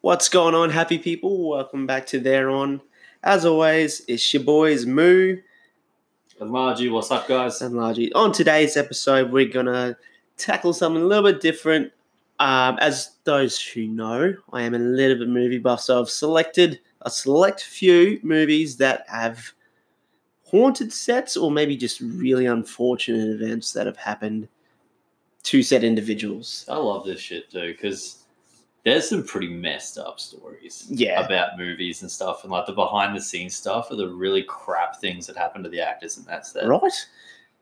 What's going on, happy people? Welcome back to There On. As always, it's your boys Moo And Margie, what's up, guys? and Largy. On today's episode, we're gonna tackle something a little bit different. Um, as those who know, I am a little bit movie buff, so I've selected a select few movies that have haunted sets or maybe just really unfortunate events that have happened to said individuals. I love this shit too because there's some pretty messed up stories Yeah. about movies and stuff, and like the behind the scenes stuff are the really crap things that happen to the actors, and that's that. right?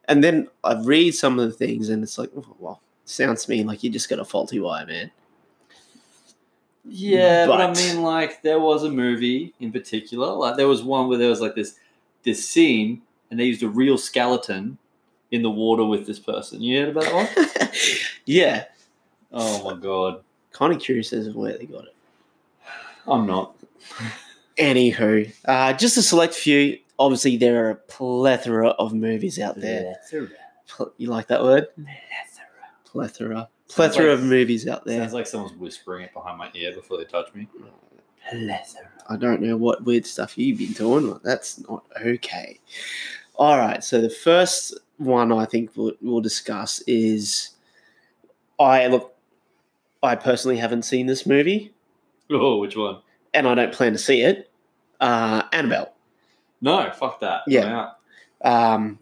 And then I read some of the things, and it's like, oh, well, sounds to me like you just got a faulty wire, man. Yeah, but, I mean, like there was a movie in particular, like there was one where there was like this this scene, and they used a real skeleton in the water with this person. You heard about that one? yeah, oh my god, kind of curious as to where they got it. I'm not. Anywho, uh, just a select few. Obviously, there are a plethora of movies out there. Pl- You like that word? Plethora. Plethora like- of movies out there. Sounds like someone's whispering it behind my ear before they touch me. Plethora. I don't know what weird stuff you've been doing. but That's not okay. All right. So the first one I think we'll, we'll discuss is I look. I personally haven't seen this movie, Oh, which one? and I don't plan to see it. Uh, Annabelle. No, fuck that. Yeah. Um,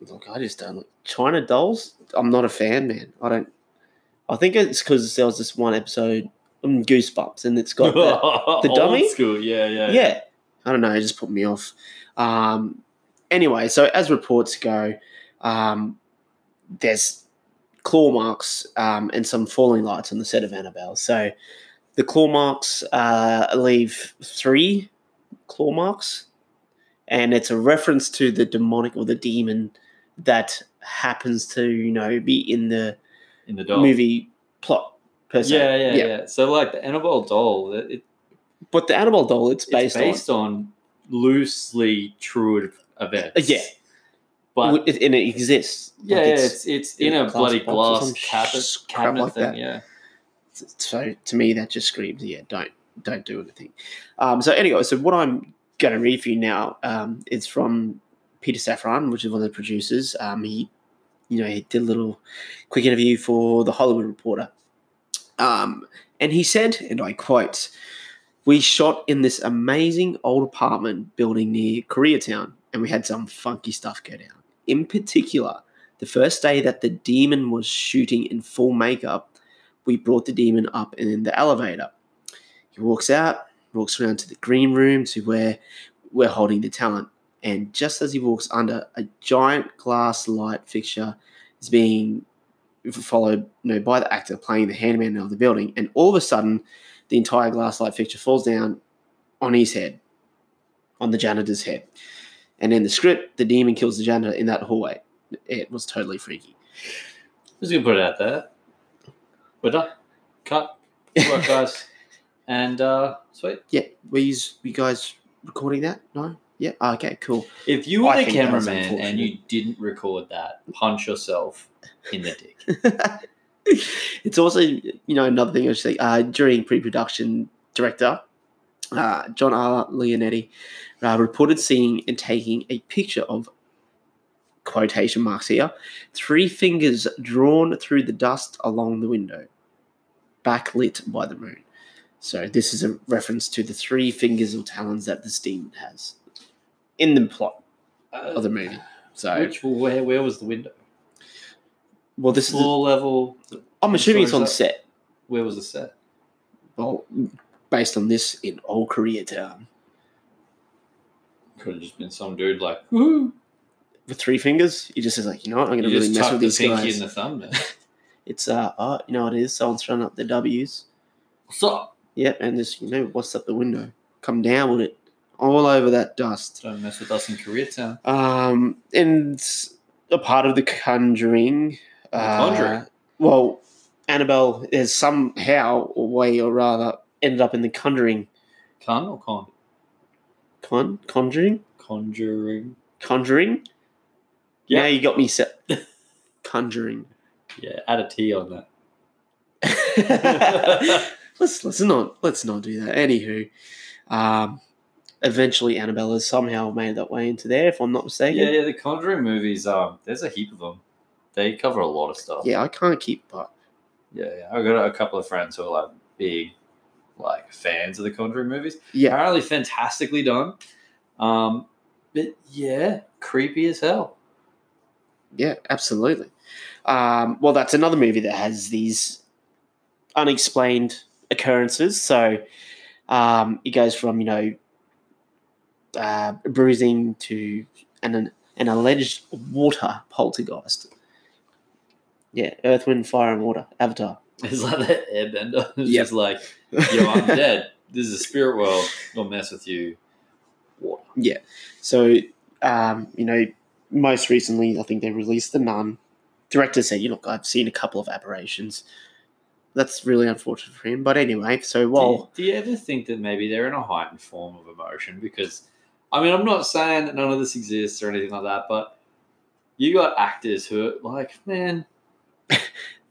look, I just don't like China dolls. I'm not a fan, man. I don't. I think it's because there was this one episode, um, Goosebumps, and it's got the, the Old dummy? School. Yeah, yeah. yeah. I don't know. It just put me off. Um, anyway, so as reports go, um, there's claw marks um, and some falling lights on the set of Annabelle. So the claw marks uh, leave three claw marks, and it's a reference to the demonic or the demon that happens to you know be in the In the doll. movie plot per se. Yeah, yeah, yeah, So like the Annabelle doll, it, it- But the Annabelle doll, it's it's based, based, on loosely true events. Yeah. But it, and it exists. yeah, Like, it's- it's it's in a a bloody glass cabinet, sh- cabinet like thing. that. Yeah. so to me that just screams yeah don't don't do anything um, so anyway so what i'm going to read for you now um, is from peter safran which is one of the producers um, he you know he did a little quick interview for the hollywood reporter um, and he said and i quote we shot in this amazing old apartment building near koreatown and we had some funky stuff go down in particular the first day that the demon was shooting in full makeup we brought the demon up in the elevator. He walks out, walks around to the green room to where we're holding the talent. And just as he walks under, a giant glass light fixture is being followed you know, by the actor playing the handman of the building. And all of a sudden, the entire glass light fixture falls down on his head, on the janitor's head. And in the script, the demon kills the janitor in that hallway. It was totally freaky. Just gonna put it out there. We're done. Cut. Good work, guys. And uh, sweet. Yeah, were you, you guys recording that? No? Yeah. Oh, okay, cool. If you were I the cameraman and you didn't record that, punch yourself in the dick. it's also, you know, another thing I should say. Uh, during pre-production, director uh, John R. Leonetti uh, reported seeing and taking a picture of quotation marks here, three fingers drawn through the dust along the window, backlit by the moon. So this is a reference to the three fingers or talons that this demon has in the plot of the movie. So, Which where where was the window? well, this is. Floor level. I'm assuming it's on set. Where was the set? Well, based on this in old Koreatown. Could have just been some dude like, woo. With three fingers, he just says like, you know what, I'm gonna really just mess with the these pinky guys. in the thumb. Man. It's uh, oh, you know what it is? Someone's throwing up their W's. What's up? Yep, and just you know, what's up the window? Come down with it, all over that dust. Don't mess with us in Koreatown. Um, and a part of the Conjuring. The uh, Conjuring? Well, Annabelle is somehow, or way or rather, ended up in the Conjuring. Con or con? Con Conjuring Conjuring. Conjuring. Yeah. Now you got me set. Conjuring. Yeah, add a T on that. let's let's not let's not do that. Anywho, um, eventually Annabella somehow made that way into there, if I'm not mistaken. Yeah, yeah. The Conjuring movies. Um, there's a heap of them. They cover a lot of stuff. Yeah, I can't keep up. yeah, yeah. I've got a couple of friends who are like big, like fans of the Conjuring movies. Yeah, Apparently, fantastically done. Um, but yeah, creepy as hell. yeah, absolutely. Um, well, that's another movie that has these unexplained occurrences. So um, it goes from you know uh, bruising to an an alleged water poltergeist. Yeah, Earth, Wind, Fire, and Water. Avatar. It's like that airbender. It's Yep. just like, yo, I'm dead. This is a spirit world. Don't mess with you. Water. Yeah. So, um, you know, most recently, I think they released The Nun. Director said, you look, I've seen a couple of aberrations. That's really unfortunate for him. But anyway, so Do you- do you, ever think that maybe they're in a heightened form of emotion? Because, I mean, I'm not saying that none of this exists or anything like that, but you got actors who are like, man,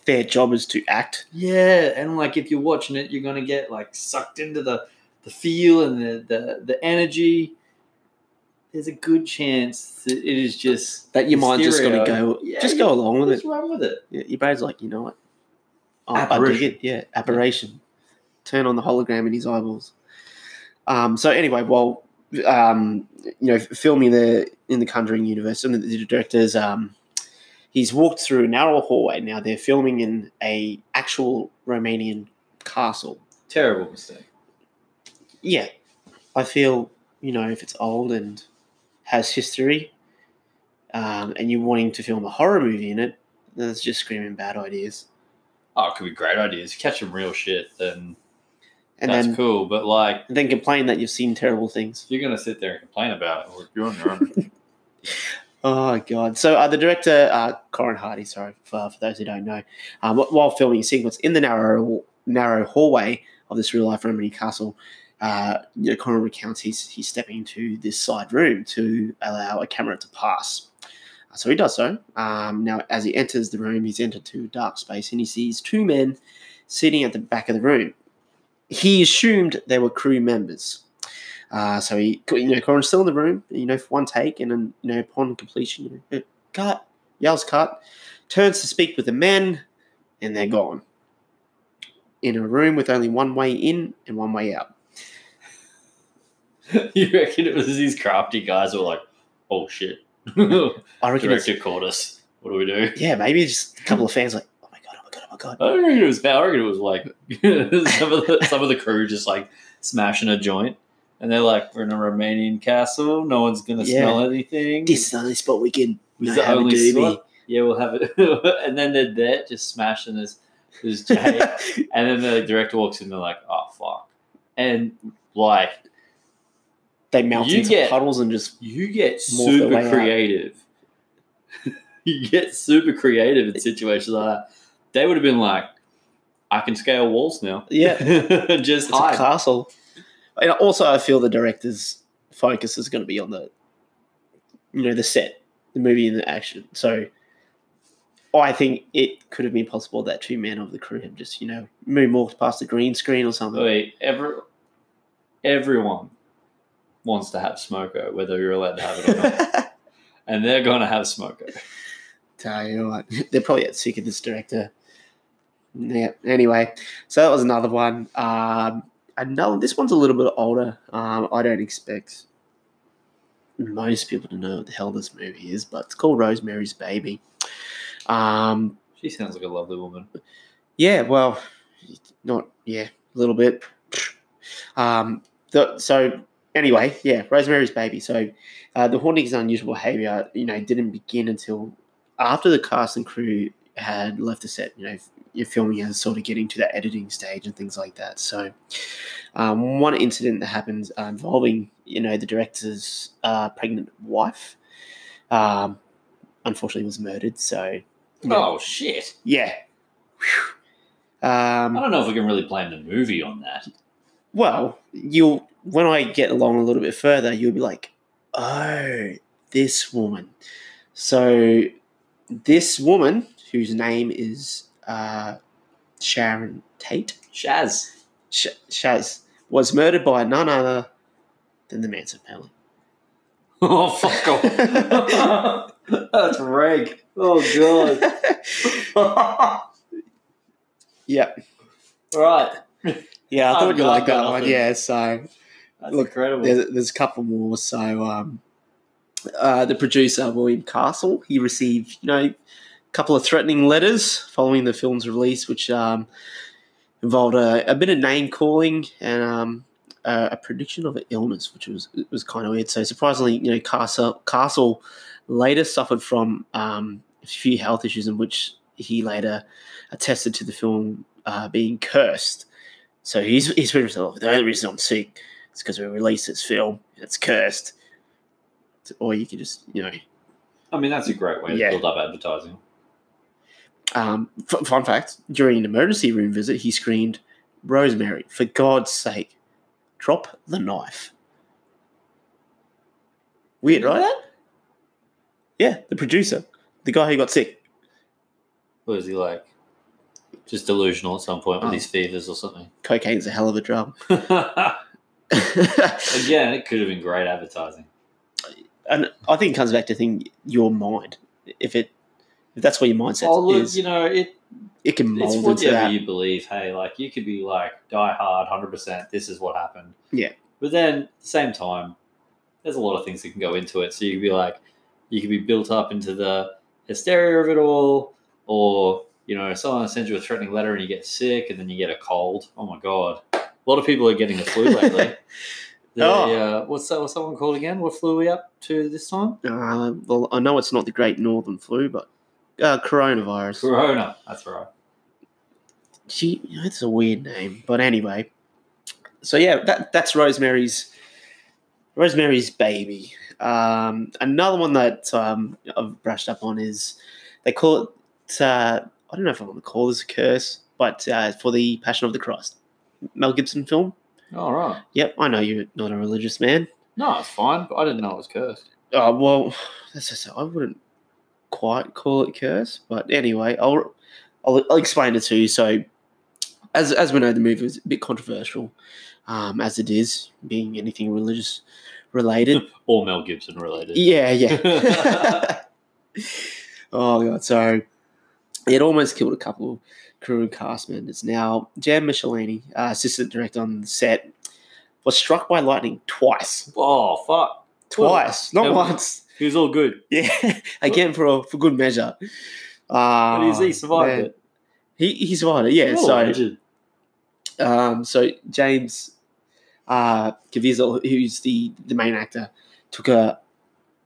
their job is to act, yeah, and like if you're watching it, you're gonna get like sucked into the the feel and the the, the energy. There's a good chance that it is just that your mind's just to go, Yeah, just go along with it. run with it. Yeah, your brain's like, you know what? I- I dig it. Yeah, aberration. Turn on the hologram in his eyeballs. Um, so anyway, while um, you know, filming the in the Conjuring universe, and the, the directors, um, he's walked through a narrow hallway. Now they're filming in a actual Romanian castle. Terrible mistake. Yeah, I feel you know if it's old and has history, um, and you're wanting to film a horror movie in it, that's just screaming bad ideas. Oh, it could be great ideas. Catch some real shit, then And that's then cool. But like, and then complain that you've seen terrible things. you're gonna sit there and complain about it, well, you're on your own. Oh god! So uh, the director, uh, Corin Hardy, sorry for, for those who don't know, um, while filming a sequence in the narrow narrow hallway of this real life Romany castle, uh, you know, Corin recounts he's he's stepping into this side room to allow a camera to pass. Uh, So he does so. Um, now, as he enters the room, he's entered to a dark space and he sees two men sitting at the back of the room. He assumed they were crew members. Uh, so he, you know, Corin's still in the room, you know, for one take, and then, you know, upon completion, you know, cut, yells cut, turns to speak with the men, and they're gone. In a room with only one way in and one way out. you reckon it was these crafty guys who were like, "Oh shit, I reckon director caught us. What do we do?" yeah, maybe just a couple of fans like, oh my god, oh my god, oh my god. I don't reckon it was bad. I reckon it was like some of the some of the crew just like smashing a joint, and they're like, "We're in a Romanian castle. No one's gonna Yeah. smell anything. This is the only spot we can you This is know, the have a only spot? Yeah, we'll have it." and then they're there just smashing this this and then the director walks in. and They're like, "Oh fuck," and like they melt You into get- puddles and just you get Morph their way super creative. you get super creative in situations like that. They would have been like, I can scale walls now. Yeah. Just it's a castle. And also, I feel the director's focus is going to be on the, you know, the set, the movie, and the action. So, I think it could have been possible that two men of the crew have just, you know, moonwalked past the green screen or something. Wait, every, everyone wants to have smoko, whether you're allowed to have it or not. and they're going to have smoko. Tell you what, they're probably at sick of this director. Yeah. Anyway, so that was another one. Um, another. This one's a little bit older. Um, I don't expect most people to know what the hell this movie is, but it's called Rosemary's Baby. Um, She sounds like a lovely woman. yeah. Well, not yeah, a little bit. Um, the, so anyway, yeah, Rosemary's Baby. So uh, the hauntings and unusual behavior, you know, didn't begin until after the cast and crew had left the set. You know, you're filming as sort of getting to that editing stage and things like that. So um, one incident that happened uh, involving you know the director's uh, pregnant wife, um, unfortunately was murdered. So you know, Oh, shit. yeah. Um, I don't know if we can really plan the movie on that. well, you'll when I get along a little bit further, you'll be like, oh, this woman. So this woman, whose name is uh, Sharon Tate. Shaz. Sh- Shaz was murdered by none other than the Manson family. Oh fuck off! That's reg. Oh god. yeah, right. yeah, I Oh, thought you liked that one. Yeah, so That's Look, incredible. there's, there's a couple more. So, um, uh, the producer William Castle, he received, you know, couple of threatening letters following the film's release, which um, involved a, a bit of name calling and um, a, a prediction of an illness, which was was kind of weird. So, surprisingly, you know, Castle Castle later suffered from um, a few health issues, in which he later attested to the film uh, being cursed. So he's he's pretty much like, the only reason I'm sick is because we released this film and it's cursed. Or you could just, you know, I mean, that's a great way to build up advertising. Um, f- fun fact: during an emergency room visit, he screamed, "Rosemary, for God's sake, drop the knife." Weird, right? Yeah, the producer, the guy who got sick. What Was he like just delusional at some point with Oh. his fevers or something? Cocaine's a hell of a drug. Again, it could have been great advertising. and I think it comes back to think your mind. If it, if that's where your mindset oh, look, is, you know, it, it can it's mold into whatever that. you believe. Hey, like you could be like die hard, hundred percent. This is what happened. Yeah. But then at the same time, there's a lot of things that can go into it. So you could be like, you could be built up into the hysteria of it all, or you know, someone sends you a threatening letter and you get sick, and then you get a cold. Oh my god, a lot of people are getting the flu lately. Oh. uh, what's that? What's someone called again? What flu are we up to this time? Uh, well, I know it's not the Great Northern Flu, but uh, coronavirus. Corona. That's right. She, it's a weird name, but anyway. So yeah, that that's Rosemary's Rosemary's Baby. Um, another one that um, I've brushed up on is they call it. Uh, I don't know if I want to call this a curse, but uh, for the Passion of the Christ, Mel Gibson film. All right. Yep, I know you're not a religious man. No, it's fine. But I didn't know it was cursed. Oh well, that's just I wouldn't quite call it curse, but anyway, I'll I'll, I'll explain it to you. So, as as we know, the movie was a bit controversial, um, as it is, being anything religious related. Or Mel Gibson related. yeah, yeah. oh god, so it almost killed a couple crew and cast members. Now, Jan Michelini, uh, assistant director on the set, was struck by lightning twice. Oh fuck! Twice, not once. He was all good. Yeah, again for for good measure. Uh, But he's, he survived man. it. He he survived it. Yeah. So um, so James uh, Caviezel, who's the the main actor, took a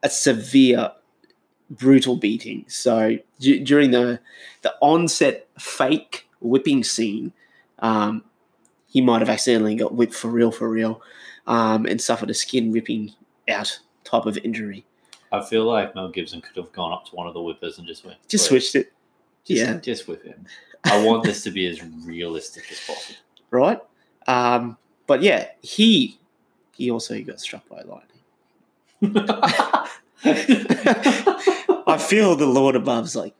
a severe, brutal beating. So d- during the the onset fake whipping scene, um, he might have accidentally got whipped for real, for real, um, and suffered a skin ripping out type of injury. I feel like Mel Gibson could have gone up to one of the whippers and just went. Just "Look, switched it. Just, yeah. just whip him. I want this to be as realistic as possible. right? Um, but yeah, he he also he got struck by lightning. I feel the Lord above's like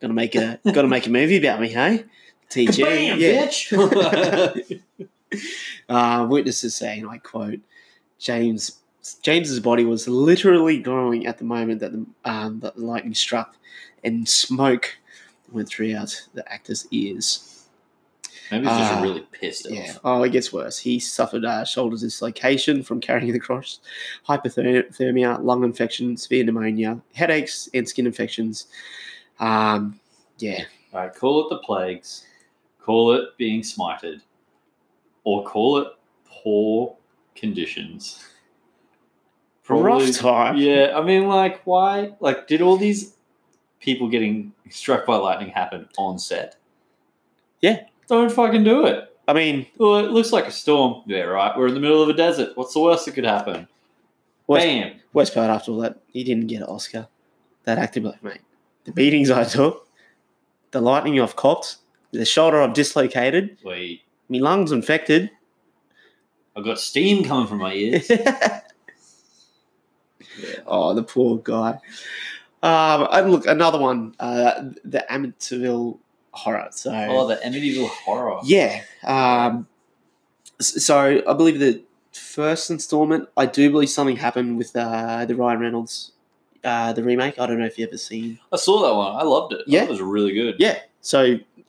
gonna make a gonna make a movie about me, hey? TG, yeah. bitch. uh, witnesses saying, I quote, James James's body was literally glowing at the moment that the, um, that the lightning struck, and smoke went throughout the actor's ears. Maybe he's just Ah, really pissed off. Yeah. Oh, it gets worse. He suffered uh, shoulder dislocation from carrying the cross, hypothermia, lung infection, severe pneumonia, headaches, and skin infections. Um, yeah. All right, call it the plagues, call it being smited, or call it poor conditions. Rough time. Yeah, I mean, like, why? Like, did all these people getting struck by lightning happen on set? Yeah. Don't fucking do it. I mean, Well, it looks like a storm. Yeah, right. We're in the middle of a desert. What's the worst that could happen? worst, Bam. worst part after all that, he didn't get an Oscar. That actor, like, mate, the beatings I took, the lightning I've copped, the shoulder I've dislocated, Wait, my lungs infected. I've got steam coming from my ears. Oh, the poor guy. Um, and look, another one, uh, the Amityville horror. So, oh, the Amityville horror. yeah, um, So I believe the first installment, I do believe something happened with uh, the Ryan Reynolds, uh, the remake. I don't know if you ever seen. I saw that one. I loved it. Yeah. it was really good. Yeah. So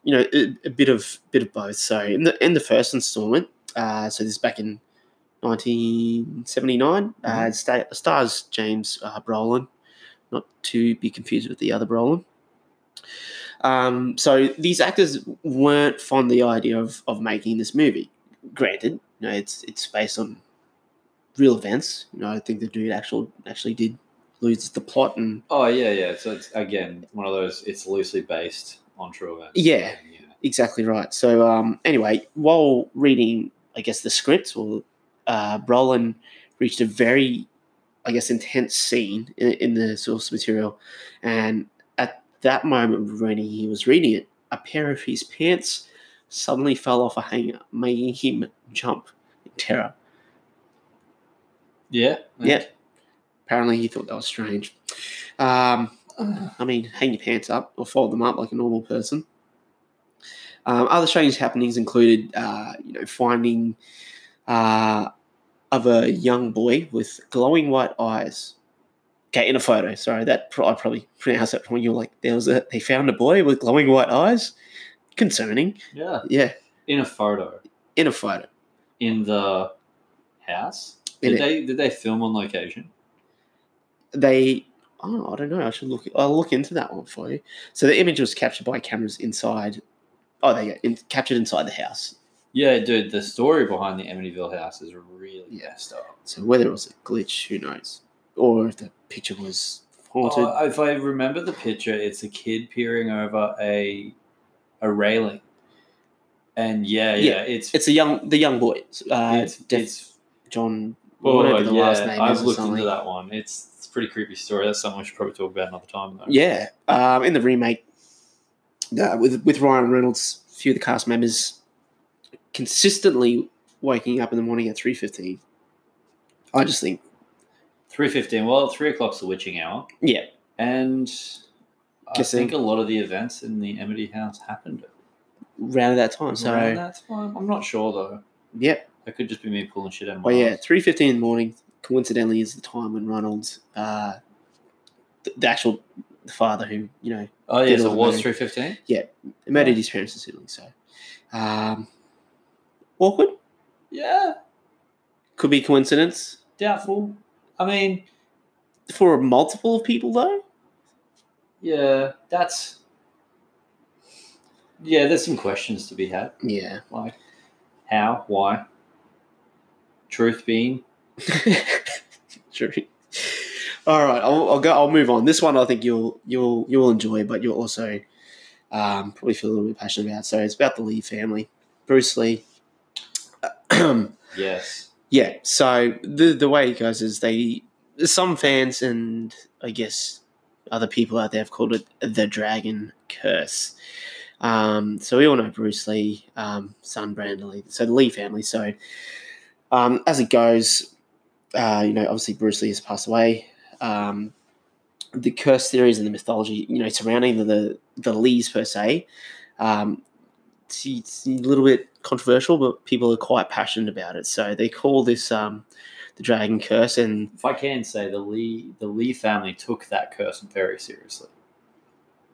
you know a, a bit of bit of both. So in the in the first installment, uh, so this is back in 1979. Uh, Mhm. sta- stars James uh, Brolin, not to be confused with the other Brolin. Um, so these actors weren't fond of the idea of, of making this movie. Granted, you know, it's it's based on real events. You know, I think the dude actual actually did lose the plot and Oh yeah, yeah. So it's again one of those. It's loosely based on true events. Yeah. yeah. Exactly right. So um, anyway, while reading, I guess the script, or uh, Brolin reached a very, I guess, intense scene in, in the source material, and at that moment when he was reading it, a pair of his pants suddenly fell off a hanger, making him jump in terror. Yeah. Yeah. Apparently, he thought that was strange. Um, I mean, hang your pants up or fold them up like a normal person. Um, other strange happenings included, uh, you know, finding uh, of a young boy with glowing white eyes. Okay, in a photo. Sorry, that I probably pronounced that wrong. You're like, there was a they found a boy with glowing white eyes. Concerning, Yeah. yeah, In a photo in a photo. in the house. In Did it. they did they film on location? They, oh, I don't know. I should look. I'll look into that one for you. So the image was captured by cameras inside. Oh, they go in, captured inside the house. Yeah, dude. The story behind the Amityville house is really Yeah. messed up. So whether it was a glitch, who knows? Or if the picture was haunted. Oh, if I remember the picture, it's a kid peering over a a railing. And yeah, yeah, Yeah, it's it's a young, the young boy. Uh, it's, Def- it's John, oh, whatever the yeah, last name I've looked into that one. It's it's a pretty creepy story. That's something we should probably talk about another time though. Yeah, um, in the remake, uh, with with Ryan Reynolds, a few of the cast members consistently waking up in the morning at three fifteen. I just think, Three fifteen. Well, three o'clock's the witching hour, yeah, and I Guessing. think a lot of the events in the Amity house happened around that time. So, around that time. I'm not sure though. yep. That could just be me pulling shit out of my Well, yeah, three fifteen in the morning. Coincidentally, is the time when Reynolds, uh, the, the actual father who you know Oh yeah, so it was three fifteen. murdered his parents in sibling. So, um, awkward. Yeah, Could be coincidence doubtful. I mean, for a multiple of people though. yeah, that's yeah. There's some questions to be had, Yeah. like how, why, truth being. True. All right, I'll, I'll go. I'll move on. This one I think you'll you'll you'll enjoy, but you'll also um, probably feel a little bit passionate about. So it's about the Lee family, Bruce Lee. Yes. yeah. So the the way it goes is they some fans and I guess other people out there have called it the Dragon Curse. Um, so we all know Bruce Lee, um, son Brandon Lee. So the Lee family. So um, as it goes, uh, you know, obviously Bruce Lee has passed away. Um, the curse theories and the mythology, you know, surrounding the the, the Lees per se, um, it's, it's a little bit controversial, but people are quite passionate about it. So they call this um, the Dragon Curse, and If I can say, the Lee the Lee family took that curse very seriously.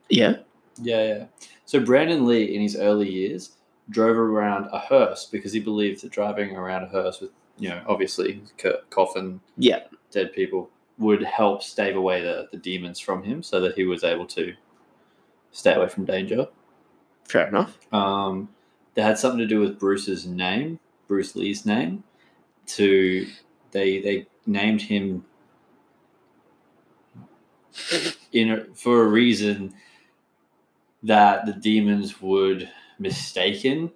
yeah, Yeah, yeah. So Brandon Lee, in his early years, drove around a hearse because he believed that driving around a hearse with, you know, obviously co- coffin, yeah, dead people would help stave away the, the demons from him, so that he was able to stay away from danger. fair enough. Um, that had something to do with Bruce's name, Bruce Lee's name. To they they named him in a, for a reason that the demons would mistaken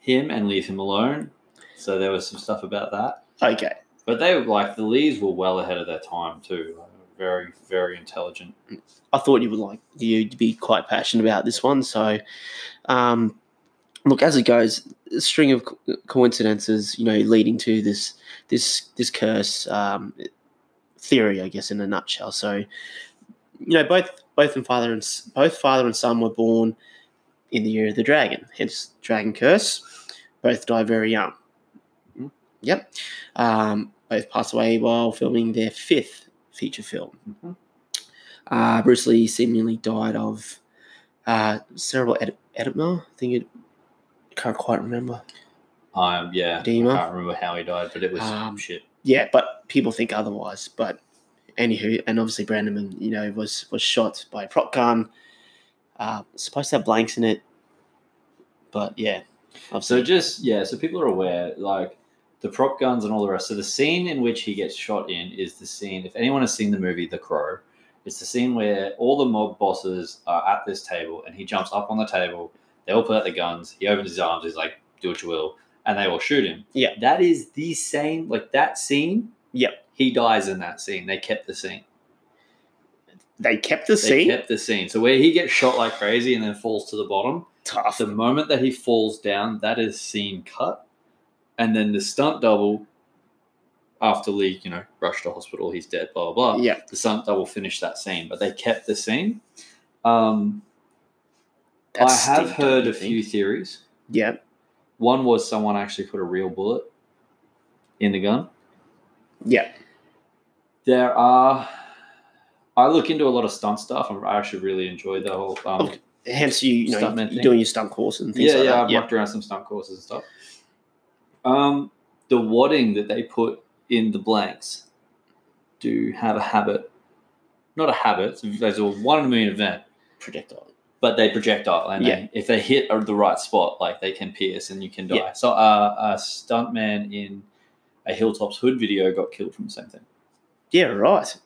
him and leave him alone. So there was some stuff about that. Okay, But they were like the Lees were well ahead of their time too. Very very intelligent. I thought you would like you'd be quite passionate about this one. So, um, look, as it goes, a string of coincidences, you know, leading to this this this curse um, theory, I guess, in a nutshell. So, you know, both both and father and both father and son were born in the year of the dragon, hence dragon curse. Both die very young. Yep. Um, both passed away while filming their fifth feature film. Mhm. Uh, Bruce Lee seemingly died of uh, cerebral ed- edema. I think it. Can't quite remember. Um, yeah, Edema. I can't remember how he died, but it was Um, shit. Yeah, but people think otherwise. But anywho, and obviously Brandeman, you know, was was shot by a prop gun. Uh, supposed to have blanks in it, but yeah. So just yeah, so people are aware, like the prop guns and all the rest. So the scene in which he gets shot in is the scene. If anyone has seen the movie The Crow, it's the scene where all the mob bosses are at this table, and he jumps up on the table. They all put out the guns. He opens his arms. He's like, "Do what you will," and they all shoot him. Yeah. that is the same. Like that scene. Yep. he dies in that scene. They kept the scene. they kept the They scene kept the scene. So where he gets shot like crazy and then falls to the bottom, tough. the moment that he falls down, that is scene cut. And then the stunt double, after Lee, you know, rushed to hospital, he's dead, blah, blah, blah. Yeah, The stunt double finished that scene, but they kept the scene. Um, I have steep, heard a you few theories. Yeah, One was someone actually put a real bullet in the gun. yeah, There are. I look into a lot of stunt stuff. and I actually really enjoy the whole. Um, Okay. Hence, you you know Stuntman you're thing. doing your stunt course and things yeah, like yeah, that. I've Yeah, worked around some stunt courses and stuff. Um, the wadding that they put in the blanks do have a habit. Not a habit. There's a one in a million event, projectile. But they projectile, and Yeah. they, if they hit the right spot, like they can pierce and you can die. Yeah. So, uh, a stuntman in a Hilltop Hoods video got killed from the same thing. Yeah, right.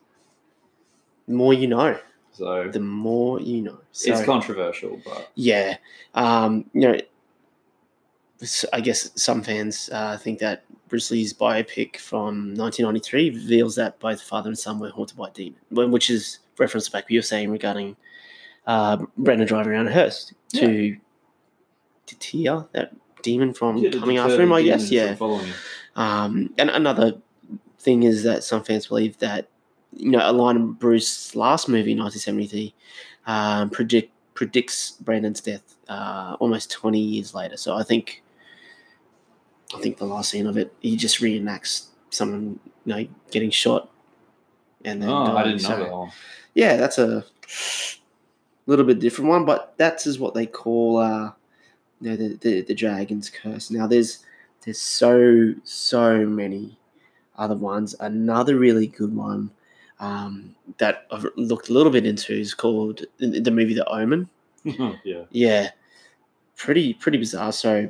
The more you know, So the more you know. So, it's controversial, but yeah, um, you know, I guess some fans uh, think that Bruce Lee's biopic from 1993 reveals that both father and son were haunted by a demon, which is reference back what you were saying regarding uh, Brendan driving around a hearse to deter that demon from Yeah, coming after him. I guess, yeah. from following him. Um, and another thing is that some fans believe that you know a line in Bruce's last movie, 1973, um, predict predicts Brandon's death uh, almost 20 years later. So I think I think the last scene of it, he just reenacts someone you know getting shot. And then Oh, I didn't know So, that yeah, that's a little bit different one, but that's is what they call uh, you know, the, the the dragon's curse. Now there's there's so so many other ones. Another really good one um, that I've looked a little bit into is called the the movie The Omen. yeah. Yeah, pretty pretty bizarre. So,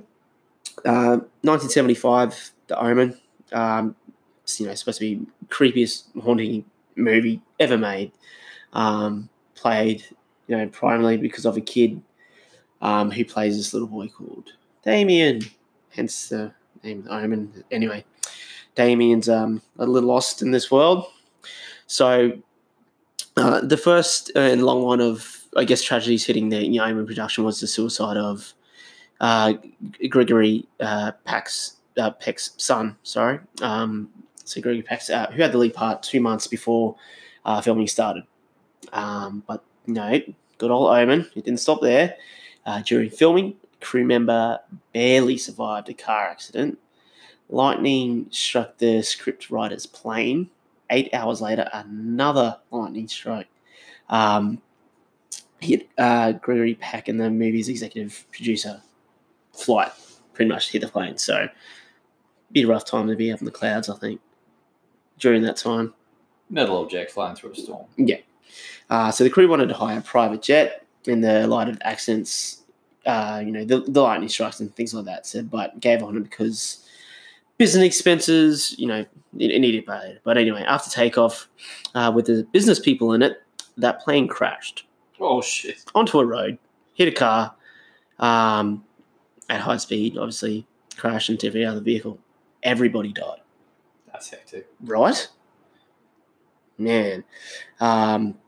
uh, 1975, The Omen. Um, it's, you know, supposed to be creepiest haunting movie ever made. Um, played, you know, primarily because of a kid um, who plays this little boy called Damien. Hence the name The Omen. Anyway, Damien's um, a little lost in this world. So, uh, the first uh, in a long line of, I guess, tragedies hitting the Omen production was the suicide of uh, Gregory uh, uh, Peck's son. Sorry, um, so Gregory Peck's, uh, who had the lead part two months before uh, filming started. Um, but no, good old Omen. It didn't stop there. Uh, during filming, crew member barely survived a car accident. Lightning struck the script writer's plane. Eight hours later, another lightning strike um, hit uh, Gregory Peck and the movie's executive producer flight. Pretty much hit the plane. So, be a rough time to be up in the clouds, I think, during that time. Metal object flying through a storm. Uh, so the crew wanted to hire a private jet in the light of accidents, uh, you know, the, the lightning strikes and things like that. So, but gave on it because business expenses, you know, it, it needed paid. But anyway, after takeoff, uh, with the business people in it, that plane crashed Oh shit! onto a road, hit a car um, at high speed, obviously crashed into every other vehicle. Everybody died That's hectic. right? Man, um,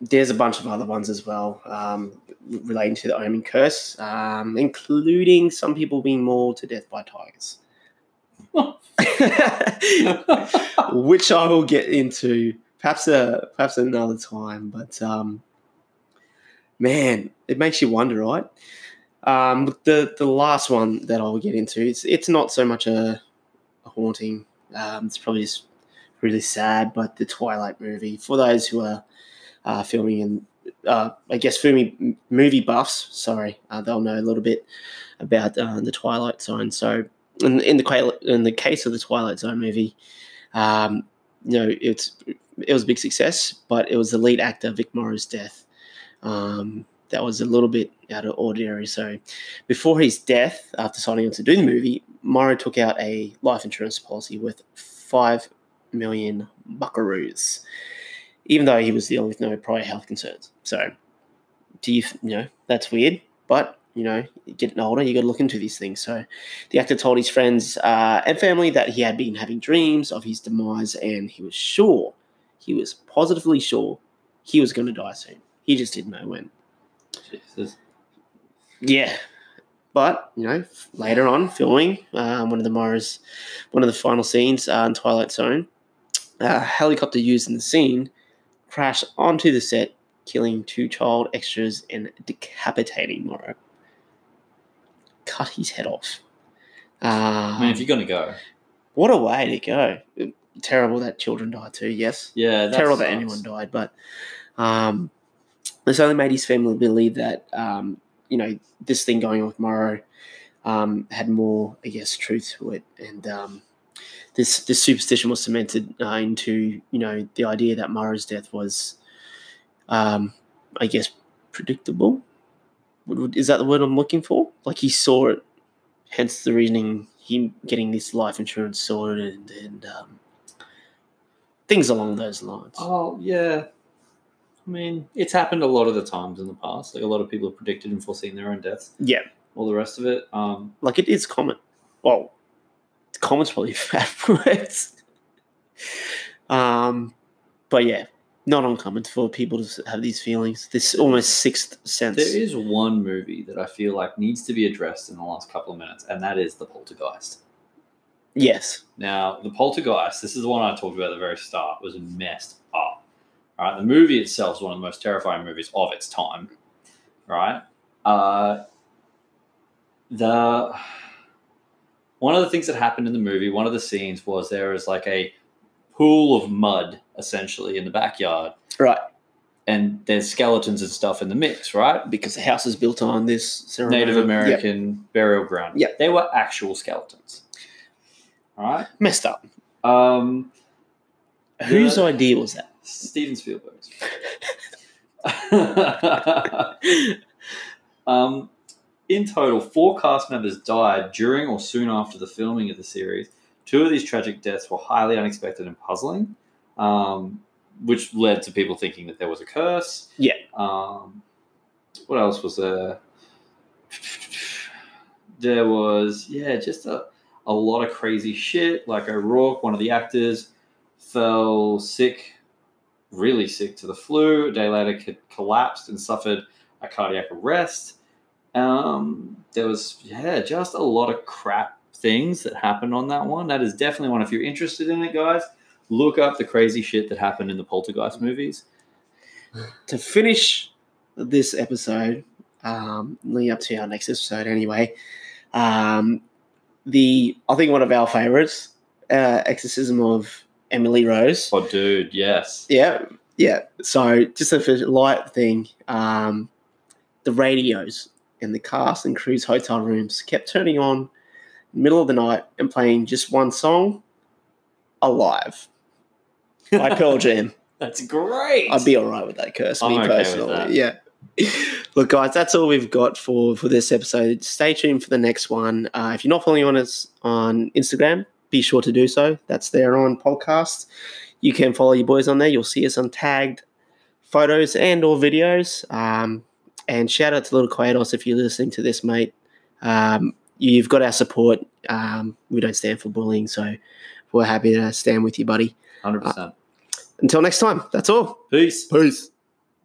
there's a bunch of other ones as well um, relating to the Omen curse, um, including some people being mauled to death by tigers, which I will get into perhaps a perhaps another time. But um, man, it makes you wonder, right? Um, the the last one that I'll get into it's it's not so much a, a haunting. Um, it's probably just really sad, but the Twilight movie for those who are uh, filming and uh, I guess movie movie buffs, sorry, uh, they'll know a little bit about uh, the Twilight Zone. So in, in the in the case of the Twilight Zone movie, um, you know it's it was a big success, but it was the lead actor Vic Morrow's death. Um, that was a little bit out of ordinary. So, before his death, after signing on to do the movie, Morrow took out a life insurance policy worth five million buckaroos, even though he was dealing with no prior health concerns. So, do you, you know, that's weird, but you know, getting older, you got to look into these things. So, the actor told his friends uh, and family that he had been having dreams of his demise, and he was sure, he was positively sure, he was going to die soon. He just didn't know when. Jesus. Yeah. But, you know, later on, filming um, one of the Morris, one of the final scenes uh, in Twilight Zone, a helicopter used in the scene crashed onto the set, killing two child extras and decapitating Morrow. Cut his head off. Um, I mean, if you're gonna go, what a way to go. Terrible that children died too, yes. yeah, that Terrible that anyone died, but um, this only made his family believe that um, you know this thing going on with Morrow um, had more, I guess, truth to it, and um, this this superstition was cemented uh, into you know the idea that Morrow's death was, um, I guess, predictable. Is that the word I'm looking for? Like he saw it, hence the reasoning him getting this life insurance sorted and, and um, things along those lines. Oh yeah. I mean, it's happened a lot of the times in the past. Like a lot of people have predicted and foreseen their own deaths. Yeah, All the rest of it. Um, like it is common. Well, common's probably a bad word. um, but yeah, not uncommon for people to have these feelings. This almost sixth sense. there is one movie that I feel like needs to be addressed in the last couple of minutes, and that is The Poltergeist. yes, Now, The Poltergeist, this is the one I talked about at the very start, was messed up. Right, the movie itself is one of the most terrifying movies of its time. Right, uh, the one of the things that happened in the movie, one of the scenes was there was like a pool of mud essentially in the backyard, right. and there's skeletons and stuff in the mix. Right, Because the house is built on this ceremonial- Native Yep. American burial ground. Yeah. they were actual skeletons. All right. messed up. Um, Whose The- idea was that? Steven Spielberg's. um, in total, four cast members died during or soon after the filming of the series. Two of these tragic deaths were highly unexpected and puzzling, um, which led to people thinking that there was a curse. Yeah. Um, what else was there? There was, yeah, just a, a lot of crazy shit. Like O'Rourke, one of the actors, fell sick really sick to the flu. A day later, collapsed and suffered a cardiac arrest. Um, there was, yeah, just a lot of crap things that happened on that one. That is definitely one. If you're interested in it, guys, look up the crazy shit that happened in the Poltergeist movies. to finish this episode, um, leading up to our next episode anyway, um, the I think one of our favorites, uh, Exorcism of Emily Rose. Oh, dude, yes. Yeah, yeah. So just a light thing. Um, the radios in the cast and crew's hotel rooms kept turning on in the middle of the night and playing just one song, "Alive" by Pearl Jam. That's great. I'd be all right with that curse, I'm me okay personally. Yeah. Look, guys, that's all we've got for for this episode. Stay tuned for the next one. Uh, if you're not following on us on Instagram, be sure to do so. That's there on podcast. You can follow your boys on there. You'll see us on tagged photos and or videos. Um, and shout out to Little Quados if you're listening to this, mate. Um, you've got our support. Um, we don't stand for bullying, so we're happy to stand with you, buddy. 100%. Until next time, that's all. Peace. Peace.